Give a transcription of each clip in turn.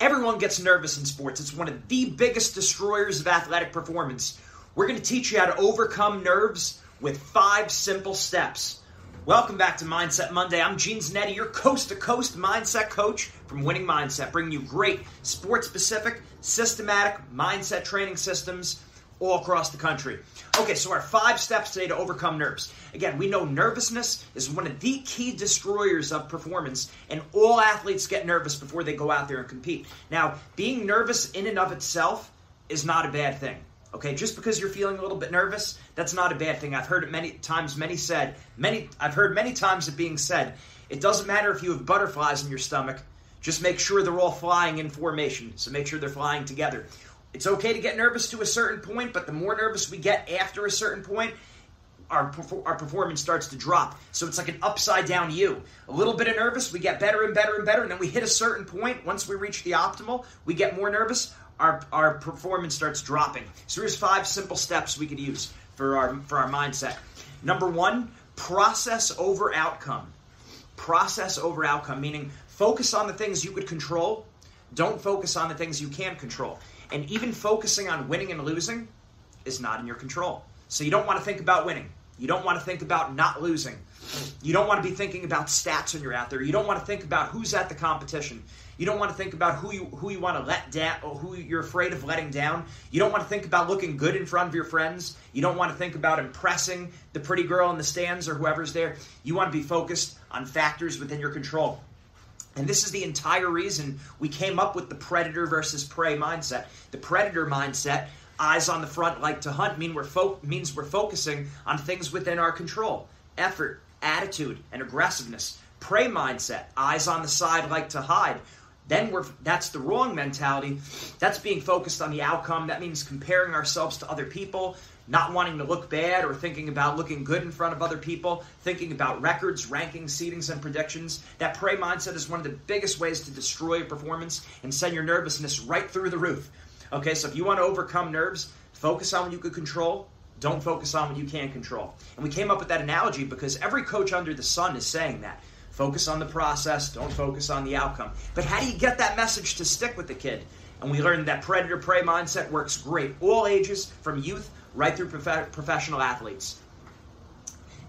Everyone gets nervous in sports. It's one of the biggest destroyers of athletic performance. We're going to teach you how to overcome nerves with five simple steps. Welcome back to Mindset Monday. I'm Gene Zanetti, your coast to coast mindset coach from Winning Mindset, bringing you great sports specific, systematic mindset training systems all across the country. Okay, so our five steps today to overcome nerves. Again, we know nervousness is one of the key destroyers of performance, and all athletes get nervous before they go out there and compete. Now, being nervous in and of itself is not a bad thing. Okay, just because you're feeling a little bit nervous, that's not a bad thing. I've heard it many times, many said, many I've heard many times it being said, it doesn't matter if you have butterflies in your stomach, just make sure they're all flying in formation. So make sure they're flying together. It's okay to get nervous to a certain point, but the more nervous we get after a certain point, our, our performance starts to drop. So it's like an upside down U. A little bit of nervous, we get better and better and better, and then we hit a certain point. Once we reach the optimal, we get more nervous. Our, our performance starts dropping. So here's five simple steps we could use for our for our mindset. Number one, process over outcome. Process over outcome, meaning focus on the things you could control. Don't focus on the things you can't control. And even focusing on winning and losing is not in your control. So you don't want to think about winning. You don't want to think about not losing. You don't want to be thinking about stats when you're out there. You don't want to think about who's at the competition. You don't want to think about who you who you want to let down or who you're afraid of letting down. You don't want to think about looking good in front of your friends. You don't want to think about impressing the pretty girl in the stands or whoever's there. You want to be focused on factors within your control. And this is the entire reason we came up with the predator versus prey mindset. The predator mindset eyes on the front like to hunt mean we're fo- means we're focusing on things within our control. Effort attitude and aggressiveness. Prey mindset eyes on the side like to hide. Then we're that's the wrong mentality. That's being focused on the outcome. That means comparing ourselves to other people not wanting to look bad or thinking about looking good in front of other people thinking about records rankings seedings and predictions that prey mindset is one of the biggest ways to destroy your performance and send your nervousness right through the roof Okay, so if you want to overcome nerves, focus on what you can control. Don't focus on what you can't control. And we came up with that analogy because every coach under the sun is saying that. Focus on the process, don't focus on the outcome. But how do you get that message to stick with the kid? And we learned that predator prey mindset works great, all ages, from youth right through prof- professional athletes.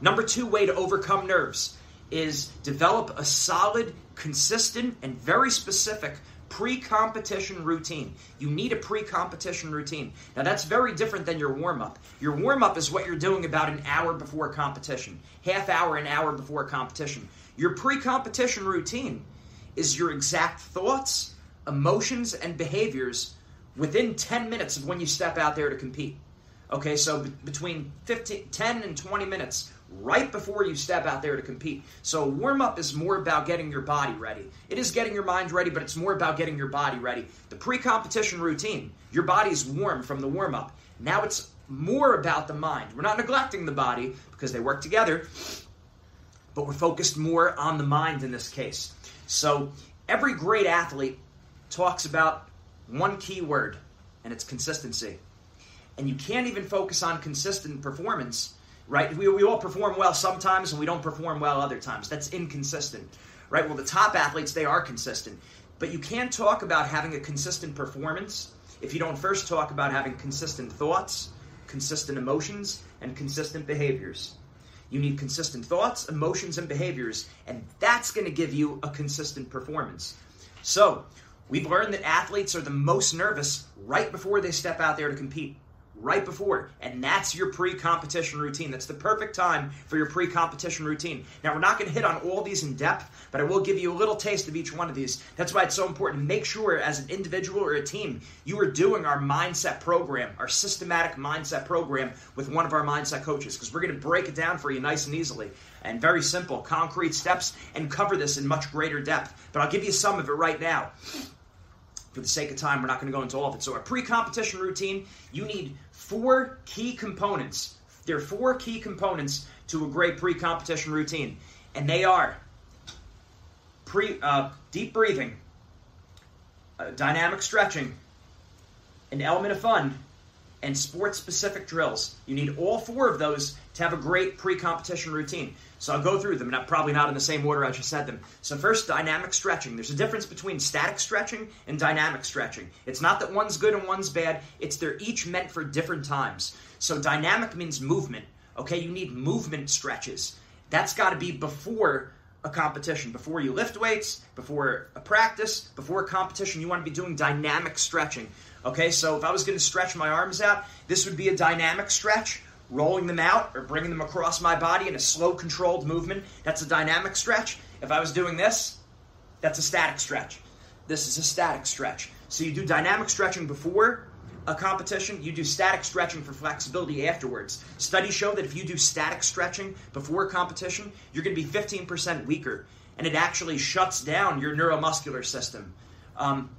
Number two way to overcome nerves is develop a solid, consistent, and very specific pre competition routine. You need a pre competition routine. Now, that's very different than your warm up. Your warm up is what you're doing about an hour before a competition, half hour, an hour before a competition. Your pre competition routine is your exact thoughts, emotions, and behaviors within 10 minutes of when you step out there to compete. Okay, so b- between 15, 10 and 20 minutes right before you step out there to compete. So warm up is more about getting your body ready. It is getting your mind ready, but it's more about getting your body ready. The pre-competition routine, your body's warm from the warm up. Now it's more about the mind. We're not neglecting the body because they work together, but we're focused more on the mind in this case. So every great athlete talks about one key word, and it's consistency. And you can't even focus on consistent performance, right? We, we all perform well sometimes and we don't perform well other times. That's inconsistent, right? Well, the top athletes, they are consistent. But you can't talk about having a consistent performance if you don't first talk about having consistent thoughts, consistent emotions, and consistent behaviors. You need consistent thoughts, emotions, and behaviors, and that's going to give you a consistent performance. So, we've learned that athletes are the most nervous right before they step out there to compete right before. And that's your pre competition routine. That's the perfect time for your pre competition routine. Now, we're not going to hit on all these in depth, but I will give you a little taste of each one of these. That's why it's so important to make sure, as an individual or a team, you are doing our mindset program, our systematic mindset program with one of our mindset coaches, because we're going to break it down for you nice and easily. And very simple, concrete steps, and cover this in much greater depth. But I'll give you some of it right now for the sake of time, we're not going to go into all of it. So, a pre competition routine, you need four key components. There are four key components to a great pre competition routine, and they are pre uh, deep breathing, uh, dynamic stretching, an element of fun, and sports specific drills. You need all four of those to have a great pre competition routine. So I'll go through them, and probably not in the same order I just said them. So, first, dynamic stretching. There's a difference between static stretching and dynamic stretching. It's not that one's good and one's bad, it's they're each meant for different times. So, dynamic means movement. Okay, you need movement stretches. That's got to be before a competition, before you lift weights, before a practice, before a competition. You want to be doing dynamic stretching. Okay, so if I was going to stretch my arms out, this would be a dynamic stretch. Rolling them out or bringing them across my body in a slow, controlled movement, that's a dynamic stretch. If I was doing this, that's a static stretch. This is a static stretch. So you do dynamic stretching before a competition, you do static stretching for flexibility afterwards. Studies show that if you do static stretching before a competition, you're going to be 15% weaker, and it actually shuts down your neuromuscular system. Um,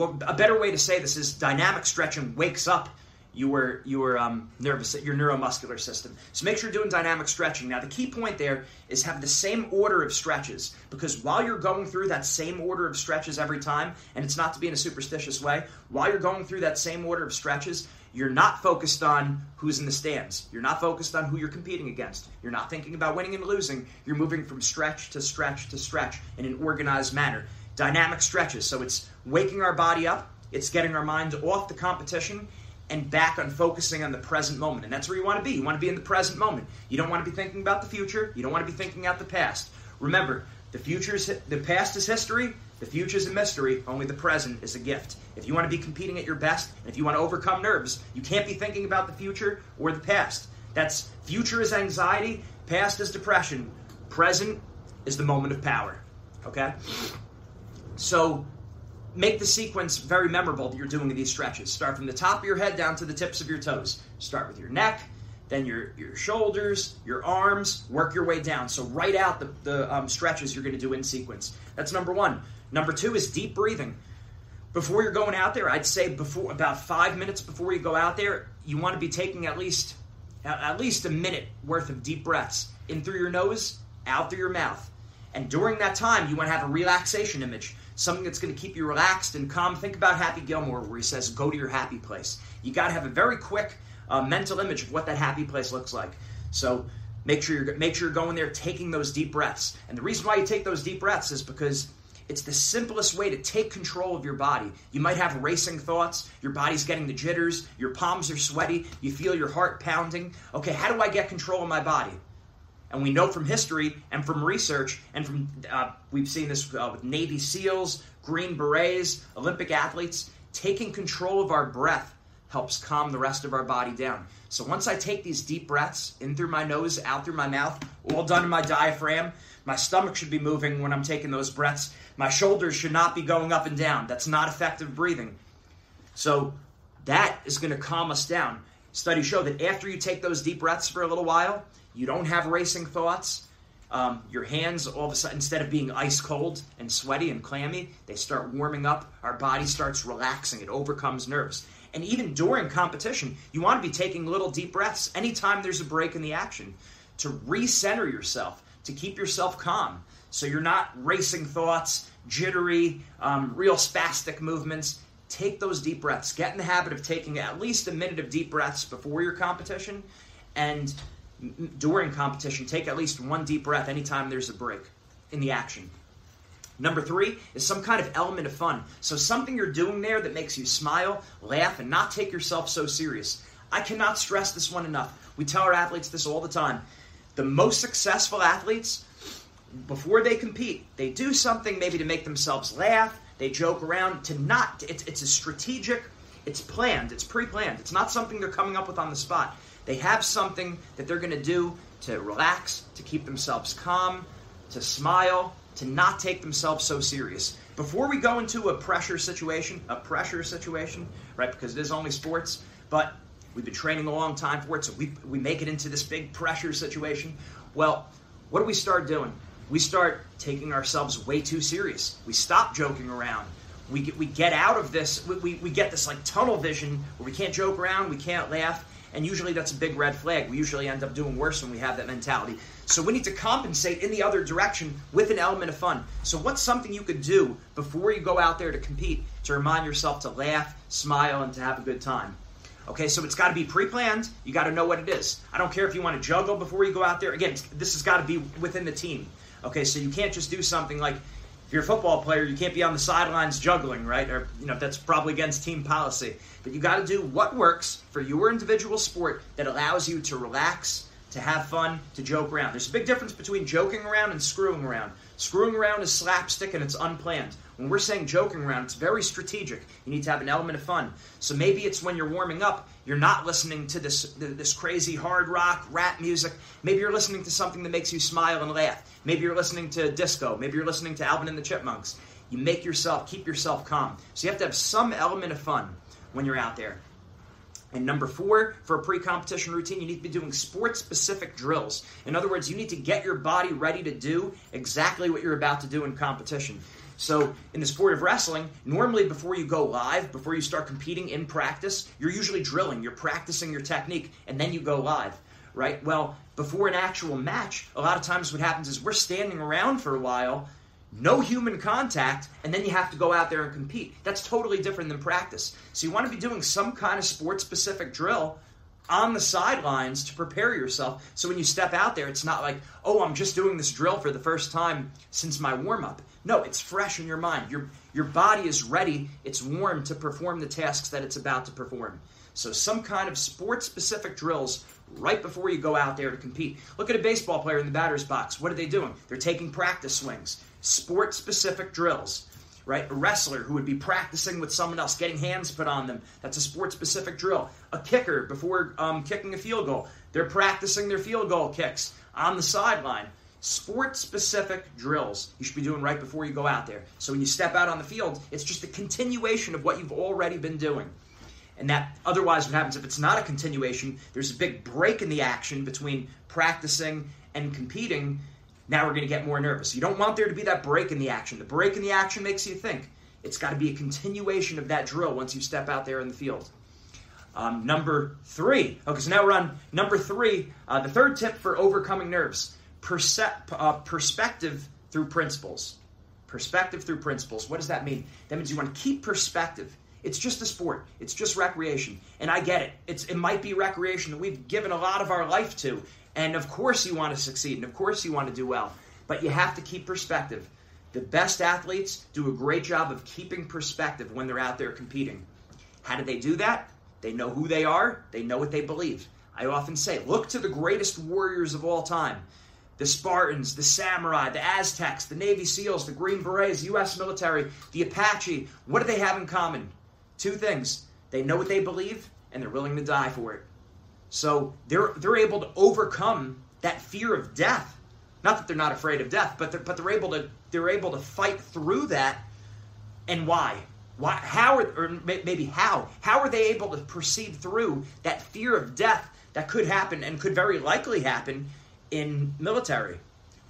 well, a better way to say this is dynamic stretching wakes up your your um, nervous your neuromuscular system. So make sure you're doing dynamic stretching. Now the key point there is have the same order of stretches because while you're going through that same order of stretches every time, and it's not to be in a superstitious way, while you're going through that same order of stretches, you're not focused on who's in the stands. You're not focused on who you're competing against. You're not thinking about winning and losing. You're moving from stretch to stretch to stretch in an organized manner. Dynamic stretches. So it's waking our body up, it's getting our minds off the competition and back on focusing on the present moment. And that's where you want to be. You want to be in the present moment. You don't want to be thinking about the future. You don't want to be thinking out the past. Remember, the future is the past is history. The future is a mystery. Only the present is a gift. If you want to be competing at your best, and if you want to overcome nerves, you can't be thinking about the future or the past. That's future is anxiety, past is depression, present is the moment of power. Okay? So make the sequence very memorable that you're doing these stretches. Start from the top of your head down to the tips of your toes. Start with your neck, then your, your shoulders, your arms, work your way down. So write out the, the um, stretches you're going to do in sequence. That's number one. Number two is deep breathing. Before you're going out there, I'd say before about five minutes before you go out there, you want to be taking at least at least a minute worth of deep breaths in through your nose, out through your mouth. And during that time, you want to have a relaxation image something that's going to keep you relaxed and calm. Think about Happy Gilmore, where he says, "Go to your happy place." You got to have a very quick uh, mental image of what that happy place looks like. So make sure you're make sure you're going there, taking those deep breaths. And the reason why you take those deep breaths is because it's the simplest way to take control of your body. You might have racing thoughts, your body's getting the jitters, your palms are sweaty, you feel your heart pounding. Okay, how do I get control of my body? And we know from history and from research, and from uh, we've seen this uh, with Navy SEALs, Green Berets, Olympic athletes, taking control of our breath helps calm the rest of our body down. So once I take these deep breaths in through my nose, out through my mouth, all done in my diaphragm, my stomach should be moving when I'm taking those breaths. My shoulders should not be going up and down. That's not effective breathing. So that is going to calm us down. Studies show that after you take those deep breaths for a little while, you don't have racing thoughts. Um, your hands, all of a sudden, instead of being ice cold and sweaty and clammy, they start warming up. Our body starts relaxing. It overcomes nerves. And even during competition, you want to be taking little deep breaths anytime there's a break in the action to recenter yourself, to keep yourself calm. So you're not racing thoughts, jittery, um, real spastic movements, take those deep breaths. Get in the habit of taking at least a minute of deep breaths before your competition and during competition, take at least one deep breath anytime there's a break in the action. Number three is some kind of element of fun. So, something you're doing there that makes you smile, laugh, and not take yourself so serious. I cannot stress this one enough. We tell our athletes this all the time. The most successful athletes, before they compete, they do something maybe to make themselves laugh, they joke around, to not, it's, it's a strategic, it's planned, it's pre planned. It's not something they're coming up with on the spot. They have something that they're going to do to relax, to keep themselves calm, to smile, to not take themselves so serious. Before we go into a pressure situation, a pressure situation, right, because it is only sports, but we've been training a long time for it, so we, we make it into this big pressure situation. Well, what do we start doing? We start taking ourselves way too serious. We stop joking around. We get, we get out of this, we, we, we get this like tunnel vision where we can't joke around, we can't laugh, and usually that's a big red flag. We usually end up doing worse when we have that mentality. So we need to compensate in the other direction with an element of fun. So what's something you could do before you go out there to compete to remind yourself to laugh, smile, and to have a good time? Okay, so it's got to be pre-planned. You got to know what it is. I don't care if you want to juggle before you go out there. Again, this has got to be within the team. Okay, so you can't just do something like if you're a football player, you can't be on the sidelines juggling, right? Or you know that's probably against team policy. But you got to do what works for your individual sport that allows you to relax, to have fun, to joke around. There's a big difference between joking around and screwing around. Screwing around is slapstick and it's unplanned. When we're saying joking around, it's very strategic. You need to have an element of fun. So maybe it's when you're warming up, you're not listening to this this crazy hard rock rap music. Maybe you're listening to something that makes you smile and laugh. Maybe you're listening to disco. Maybe you're listening to Alvin and the Chipmunks. You make yourself keep yourself calm. So you have to have some element of fun when you're out there. And number four, for a pre competition routine, you need to be doing sport specific drills. In other words, you need to get your body ready to do exactly what you're about to do in competition. So, in the sport of wrestling, normally before you go live, before you start competing in practice, you're usually drilling, you're practicing your technique, and then you go live, right? Well, before an actual match, a lot of times what happens is we're standing around for a while no human contact, and then you have to go out there and compete. That's totally different than practice. So you want to be doing some kind of sport specific drill on the sidelines to prepare yourself. So when you step out there, it's not like, oh, I'm just doing this drill for the first time since my warm up. No, it's fresh in your mind. Your, your body is ready, it's warm to perform the tasks that it's about to perform. So some kind of sport specific drills right before you go out there to compete. Look at a baseball player in the batter's box. What are they doing? They're taking practice swings sport specific drills, right? A wrestler who would be practicing with someone else, getting hands put on them. That's a sport specific drill. A kicker before um, kicking a field goal, they're practicing their field goal kicks on the sideline. Sport specific drills you should be doing right before you go out there. So when you step out on the field, it's just a continuation of what you've already been doing. And that otherwise, what happens if it's not a continuation, there's a big break in the action between practicing and competing now we're going to get more nervous. You don't want there to be that break in the action. The break in the action makes you think. It's got to be a continuation of that drill once you step out there in the field. Um, number three. Okay, so now we're on number three. Uh, the third tip for overcoming nerves perce- uh, perspective through principles. Perspective through principles. What does that mean? That means you want to keep perspective. It's just a sport. It's just recreation. And I get it. It's, it might be recreation that we've given a lot of our life to. And of course, you want to succeed, and of course, you want to do well, but you have to keep perspective. The best athletes do a great job of keeping perspective when they're out there competing. How do they do that? They know who they are, they know what they believe. I often say, look to the greatest warriors of all time the Spartans, the Samurai, the Aztecs, the Navy SEALs, the Green Berets, U.S. military, the Apache. What do they have in common? Two things. They know what they believe, and they're willing to die for it. So they're they're able to overcome that fear of death. Not that they're not afraid of death, but they're, but they're able to they're able to fight through that. And why? Why? How are or maybe how? How are they able to proceed through that fear of death that could happen and could very likely happen in military?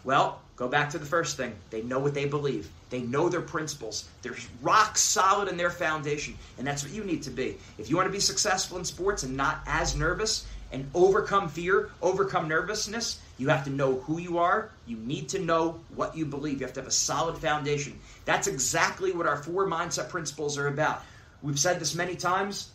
Well, go back to the first thing. They know what they believe. They know their principles. They're rock solid in their foundation. And that's what you need to be. If you want to be successful in sports and not as nervous and overcome fear, overcome nervousness, You have to know who you are. You need to know what you believe. You have to have a solid foundation. That's exactly what our four mindset principles are about. We've said this many times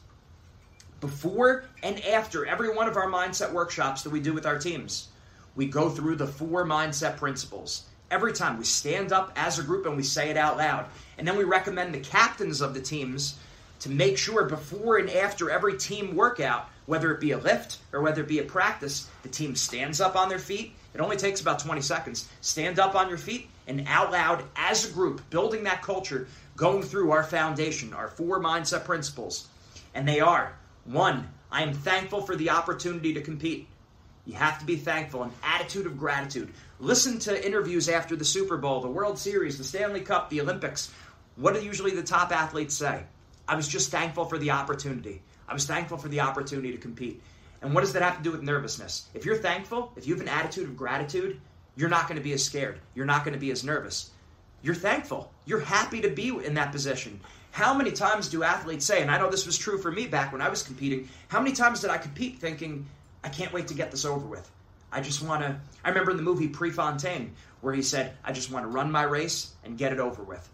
before and after every one of our mindset workshops that we do with our teams. We go through the four mindset principles. Every time we stand up as a group and we say it out loud. And then we recommend the captains of the teams to make sure before and after every team workout, whether it be a lift or whether it be a practice, the team stands up on their feet. It only takes about 20 seconds. Stand up on your feet and out loud as a group, building that culture, going through our foundation, our four mindset principles. And they are one, I am thankful for the opportunity to compete. You have to be thankful, an attitude of gratitude. Listen to interviews after the Super Bowl, the World Series, the Stanley Cup, the Olympics. What do usually the top athletes say? I was just thankful for the opportunity. I was thankful for the opportunity to compete. And what does that have to do with nervousness? If you're thankful, if you have an attitude of gratitude, you're not going to be as scared. You're not going to be as nervous. You're thankful. You're happy to be in that position. How many times do athletes say, and I know this was true for me back when I was competing, how many times did I compete thinking, I can't wait to get this over with? I just want to. I remember in the movie Prefontaine where he said, I just want to run my race and get it over with.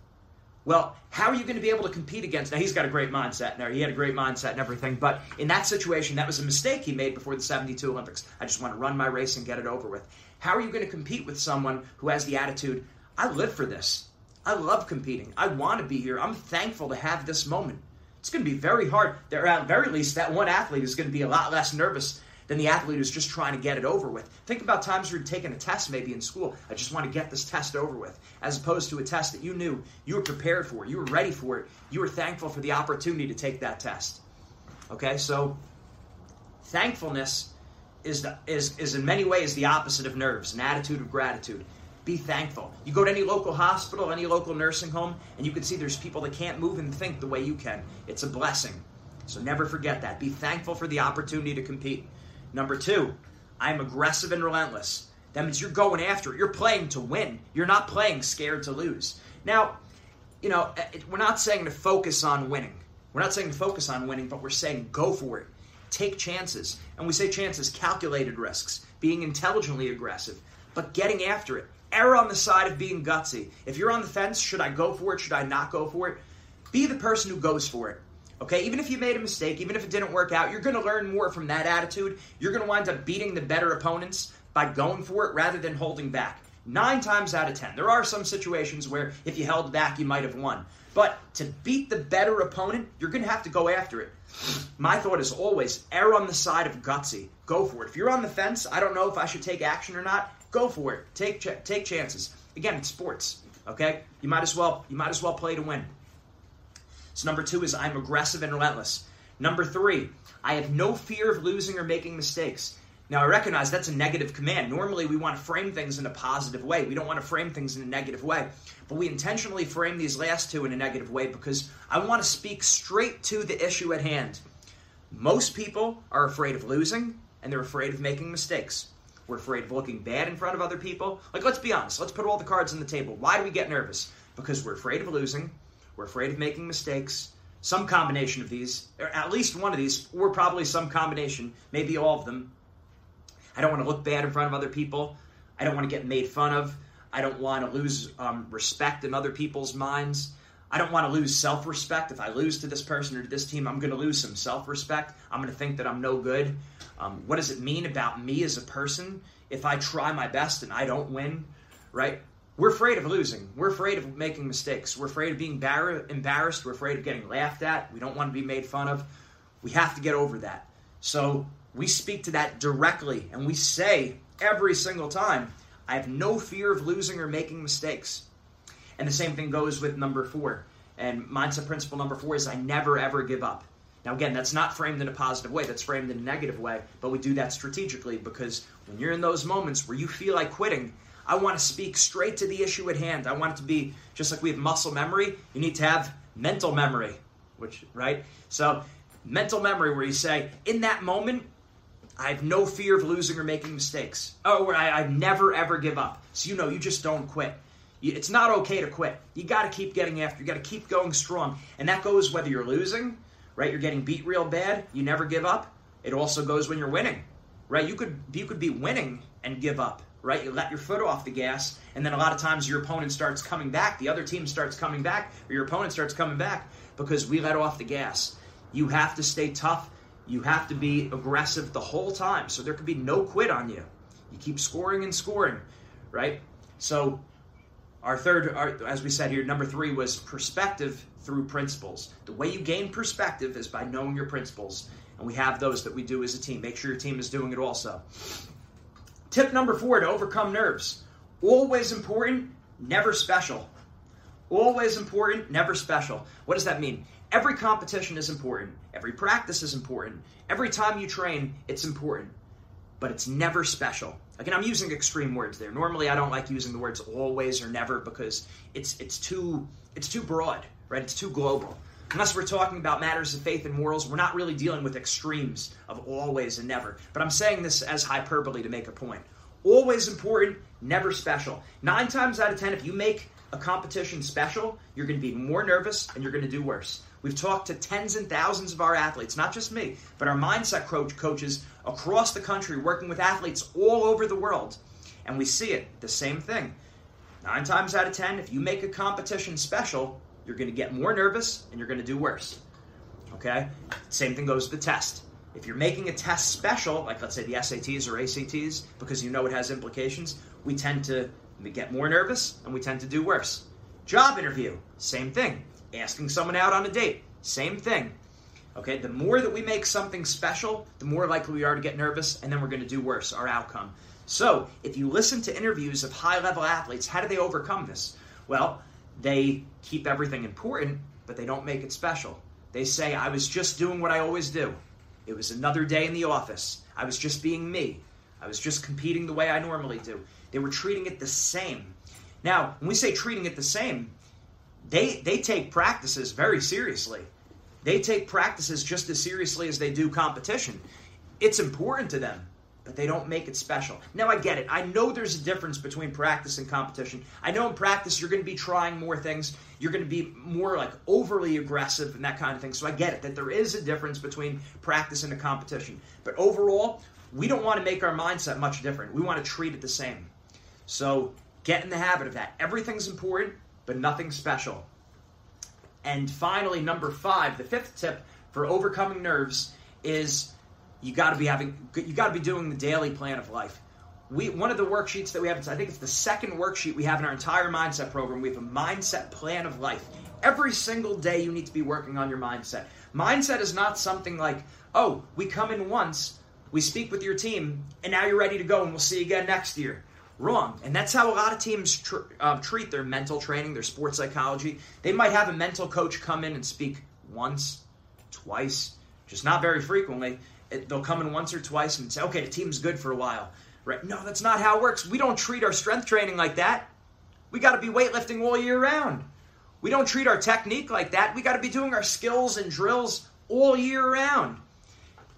Well, how are you going to be able to compete against? Now, he's got a great mindset there. He had a great mindset and everything. But in that situation, that was a mistake he made before the 72 Olympics. I just want to run my race and get it over with. How are you going to compete with someone who has the attitude, I live for this? I love competing. I want to be here. I'm thankful to have this moment. It's going to be very hard. There, at very least, that one athlete is going to be a lot less nervous than the athlete who's just trying to get it over with. Think about times you're taking a test maybe in school. I just want to get this test over with, as opposed to a test that you knew you were prepared for, you were ready for it, you were thankful for the opportunity to take that test. Okay, so thankfulness is, the, is, is in many ways the opposite of nerves, an attitude of gratitude. Be thankful. You go to any local hospital, any local nursing home, and you can see there's people that can't move and think the way you can. It's a blessing. So never forget that. Be thankful for the opportunity to compete. Number two, I'm aggressive and relentless. That means you're going after it. You're playing to win. You're not playing scared to lose. Now, you know, eh, we're not saying to focus on winning. We're not saying to focus on winning, but we're saying go for it. Take chances. And we say chances, calculated risks, being intelligently aggressive, but getting after it. Err on the side of being gutsy. If you're on the fence, should I go for it? Should I not go for it? Be the person who goes for it. Okay, even if you made a mistake, even if it didn't work out, you're going to learn more from that attitude. You're going to wind up beating the better opponents by going for it rather than holding back. Nine times out of ten. There are some situations where if you held back, you might have won. But to beat the better opponent, you're going to have to go after it. My thought is always err on the side of gutsy. Go for it. If you're on the fence, I don't know if I should take action or not. Go for it. Take ch- take chances. Again, it's sports. Okay, you might as well you might as well play to win. So, number two is I'm aggressive and relentless. Number three, I have no fear of losing or making mistakes. Now, I recognize that's a negative command. Normally, we want to frame things in a positive way. We don't want to frame things in a negative way. But we intentionally frame these last two in a negative way because I want to speak straight to the issue at hand. Most people are afraid of losing and they're afraid of making mistakes. We're afraid of looking bad in front of other people. Like, let's be honest. Let's put all the cards on the table. Why do we get nervous? Because we're afraid of losing we're afraid of making mistakes. Some combination of these, or at least one of these, or probably some combination, maybe all of them. I don't want to look bad in front of other people. I don't want to get made fun of. I don't want to lose um, respect in other people's minds. I don't want to lose self respect. If I lose to this person or to this team, I'm going to lose some self respect. I'm going to think that I'm no good. Um, what does it mean about me as a person if I try my best and I don't win? Right? We're afraid of losing. We're afraid of making mistakes. We're afraid of being bar- embarrassed. We're afraid of getting laughed at. We don't want to be made fun of. We have to get over that. So we speak to that directly and we say every single time, I have no fear of losing or making mistakes. And the same thing goes with number four. And mindset principle number four is I never ever give up. Now, again, that's not framed in a positive way, that's framed in a negative way, but we do that strategically because when you're in those moments where you feel like quitting, I want to speak straight to the issue at hand. I want it to be just like we have muscle memory, you need to have mental memory, which, right? So, mental memory where you say, in that moment, I have no fear of losing or making mistakes. Oh, I, I never ever give up. So, you know, you just don't quit. It's not okay to quit. You got to keep getting after. You got to keep going strong. And that goes whether you're losing, right? You're getting beat real bad. You never give up. It also goes when you're winning, right? You could you could be winning and give up, right? You let your foot off the gas, and then a lot of times your opponent starts coming back, the other team starts coming back, or your opponent starts coming back because we let off the gas. You have to stay tough. You have to be aggressive the whole time. So there could be no quit on you. You keep scoring and scoring, right? So our third, our, as we said here, number three was perspective through principles. The way you gain perspective is by knowing your principles. And we have those that we do as a team. Make sure your team is doing it also. Tip number four to overcome nerves. Always important, never special. Always important, never special. What does that mean? Every competition is important. Every practice is important. Every time you train, it's important. But it's never special. Again, I'm using extreme words there. Normally I don't like using the words always or never because it's it's too it's too broad, right? It's too global. Unless we're talking about matters of faith and morals, we're not really dealing with extremes of always and never. But I'm saying this as hyperbole to make a point. Always important, never special. Nine times out of ten, if you make a competition special, you're going to be more nervous and you're going to do worse. We've talked to tens and thousands of our athletes, not just me, but our mindset coach coaches across the country working with athletes all over the world. And we see it, the same thing. Nine times out of ten, if you make a competition special, you're going to get more nervous and you're going to do worse. Okay? Same thing goes with the test. If you're making a test special, like let's say the SATs or ACTs, because you know it has implications, we tend to get more nervous and we tend to do worse. Job interview, same thing. Asking someone out on a date, same thing. Okay, the more that we make something special, the more likely we are to get nervous, and then we're going to do worse, our outcome. So, if you listen to interviews of high level athletes, how do they overcome this? Well, they keep everything important, but they don't make it special. They say, I was just doing what I always do. It was another day in the office. I was just being me. I was just competing the way I normally do. They were treating it the same. Now, when we say treating it the same, they they take practices very seriously. They take practices just as seriously as they do competition. It's important to them, but they don't make it special. Now I get it. I know there's a difference between practice and competition. I know in practice you're going to be trying more things. You're going to be more like overly aggressive and that kind of thing. So I get it that there is a difference between practice and a competition. But overall, we don't want to make our mindset much different. We want to treat it the same. So get in the habit of that. Everything's important, but nothing special. And finally, number five, the fifth tip for overcoming nerves is you got to be having you got to be doing the daily plan of life. We one of the worksheets that we have, I think it's the second worksheet we have in our entire mindset program. We have a mindset plan of life. Every single day, you need to be working on your mindset. Mindset is not something like, oh, we come in once, we speak with your team, and now you're ready to go, and we'll see you again next year. Wrong. And that's how a lot of teams tr- uh, treat their mental training, their sports psychology. They might have a mental coach come in and speak once, twice, just not very frequently. It, they'll come in once or twice and say, okay, the team's good for a while. Right? No, that's not how it works. We don't treat our strength training like that. We got to be weightlifting all year round. We don't treat our technique like that. We got to be doing our skills and drills all year round.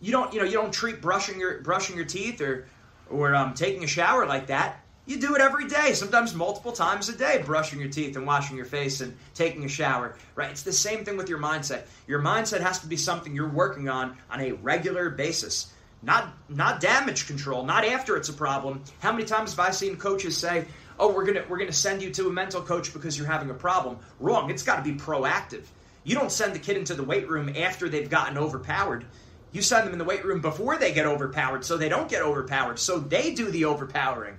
You don't, you know, you don't treat brushing your brushing your teeth or or um, taking a shower like that. You do it every day, sometimes multiple times a day, brushing your teeth and washing your face and taking a shower, right? It's the same thing with your mindset. Your mindset has to be something you're working on on a regular basis. Not not damage control, not after it's a problem. How many times have I seen coaches say, "Oh, we're going to we're going to send you to a mental coach because you're having a problem." Wrong. It's got to be proactive. You don't send the kid into the weight room after they've gotten overpowered. You send them in the weight room before they get overpowered so they don't get overpowered. So they do the overpowering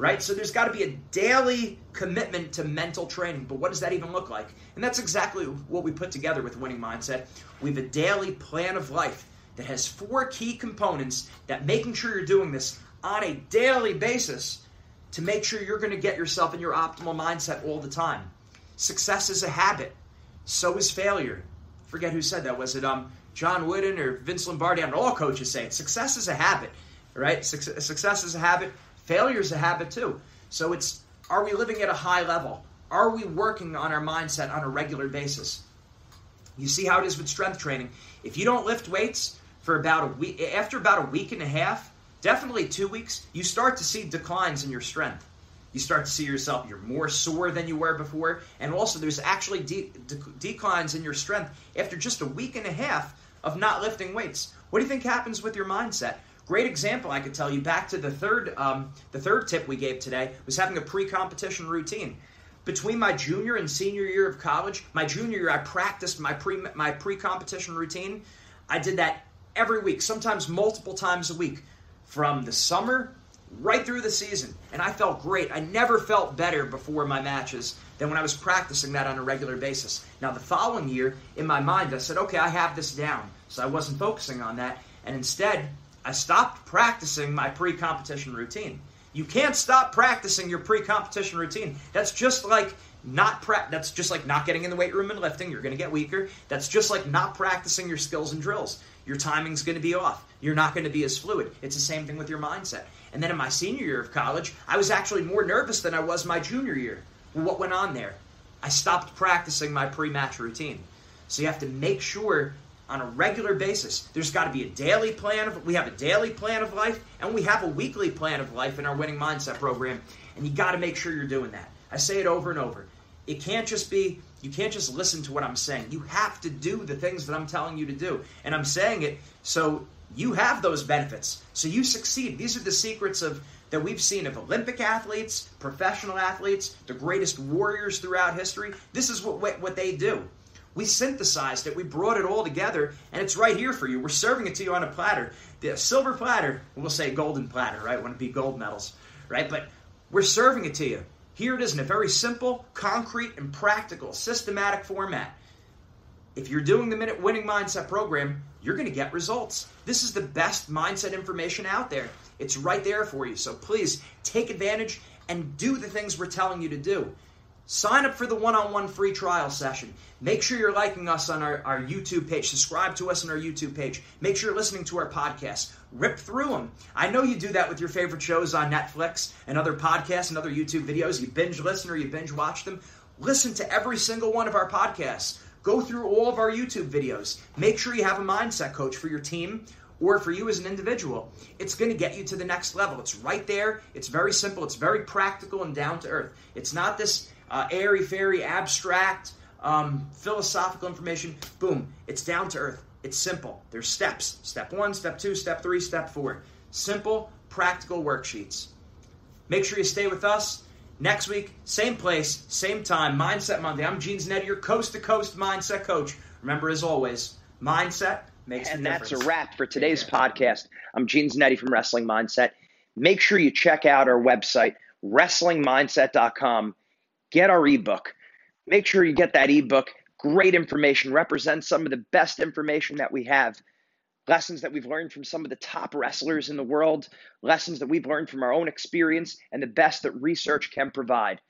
right? So there's got to be a daily commitment to mental training. But what does that even look like? And that's exactly what we put together with Winning Mindset. We have a daily plan of life that has four key components that making sure you're doing this on a daily basis to make sure you're going to get yourself in your optimal mindset all the time. Success is a habit. So is failure. Forget who said that. Was it um, John Wooden or Vince Lombardi? I know. All coaches say it. Success is a habit, right? Success is a habit. Failure is a habit too. So it's are we living at a high level? Are we working on our mindset on a regular basis? You see how it is with strength training. If you don't lift weights for about a week, after about a week and a half, definitely two weeks, you start to see declines in your strength. You start to see yourself, you're more sore than you were before. And also, there's actually de- de- declines in your strength after just a week and a half of not lifting weights. What do you think happens with your mindset? Great example I could tell you back to the third um, the third tip we gave today was having a pre-competition routine. Between my junior and senior year of college, my junior year I practiced my pre my pre-competition routine. I did that every week, sometimes multiple times a week, from the summer right through the season. And I felt great. I never felt better before my matches than when I was practicing that on a regular basis. Now, the following year, in my mind, I said, okay, I have this down. So I wasn't focusing on that. And instead, I stopped practicing my pre competition routine. You can't stop practicing your pre competition routine. That's just like not pra- that's just like not getting in the weight room and lifting. You're going to get weaker. That's just like not practicing your skills and drills. Your timing's going to be off. You're not going to be as fluid. It's the same thing with your mindset. And then in my senior year of college i was actually more nervous than i was my junior year. What went on there? I stopped practicing my pre-match routine. So you have to make sure on a regular basis. There's got to be a daily plan of we have a daily plan of life and we have a weekly plan of life in our winning mindset program and you got to make sure you're doing that. I say it over and over. It can't just be you can't just listen to what I'm saying. You have to do the things that I'm telling you to do. And I'm saying it so you have those benefits. So you succeed. These are the secrets of that we've seen of Olympic athletes, professional athletes, the greatest warriors throughout history. This is what what they do. We synthesized it, we brought it all together, and it's right here for you. We're serving it to you on a platter. The silver platter, we'll say golden platter, right? Wouldn't be gold medals, right? But we're serving it to you. Here it is in a very simple, concrete, and practical, systematic format. If you're doing the Minute Winning Mindset program, you're going to get results. This is the best mindset information out there. It's right there for you. So please take advantage and do the things we're telling you to do. Sign up for the one on one free trial session. Make sure you're liking us on our, our YouTube page. Subscribe to us on our YouTube page. Make sure you're listening to our podcast. Rip through them. I know you do that with your favorite shows on Netflix and other podcasts and other YouTube videos. You binge listen or you binge watch them. Listen to every single one of our podcasts. Go through all of our YouTube videos. Make sure you have a mindset coach for your team or for you as an individual. It's going to get you to the next level. It's right there. It's very simple. It's very practical and down to earth. It's not this uh, airy fairy, abstract, um, philosophical information. Boom, it's down to earth. It's simple. There's steps. Step one, step two, step three, step four. Simple, practical worksheets. Make sure you stay with us. Next week, same place, same time, Mindset Monday. I'm Gene Zanetti, your coast to coast mindset coach. Remember, as always, mindset makes and the difference. And that's a wrap for today's podcast. I'm Gene Zanetti from Wrestling Mindset. Make sure you check out our website, wrestlingmindset.com get our ebook. Make sure you get that ebook. Great information, represents some of the best information that we have. Lessons that we've learned from some of the top wrestlers in the world, lessons that we've learned from our own experience, and the best that research can provide.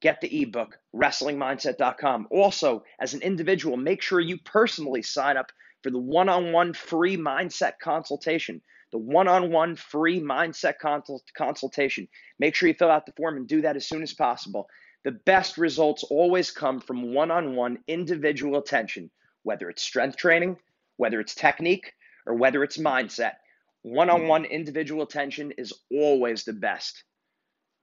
Get the ebook, wrestlingmindset.com. Also, as an individual, make sure you personally sign up for the one on one free mindset consultation. The one on one free mindset consultation. Make sure you fill out the form and do that as soon as possible. The best results always come from one on one individual attention, whether it's strength training, whether it's technique, or whether it's mindset. One on one individual attention is always the best.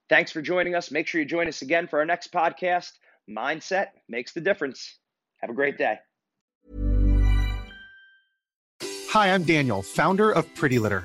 Thanks for joining us. Make sure you join us again for our next podcast. Mindset makes the difference. Have a great day. Hi, I'm Daniel, founder of Pretty Litter.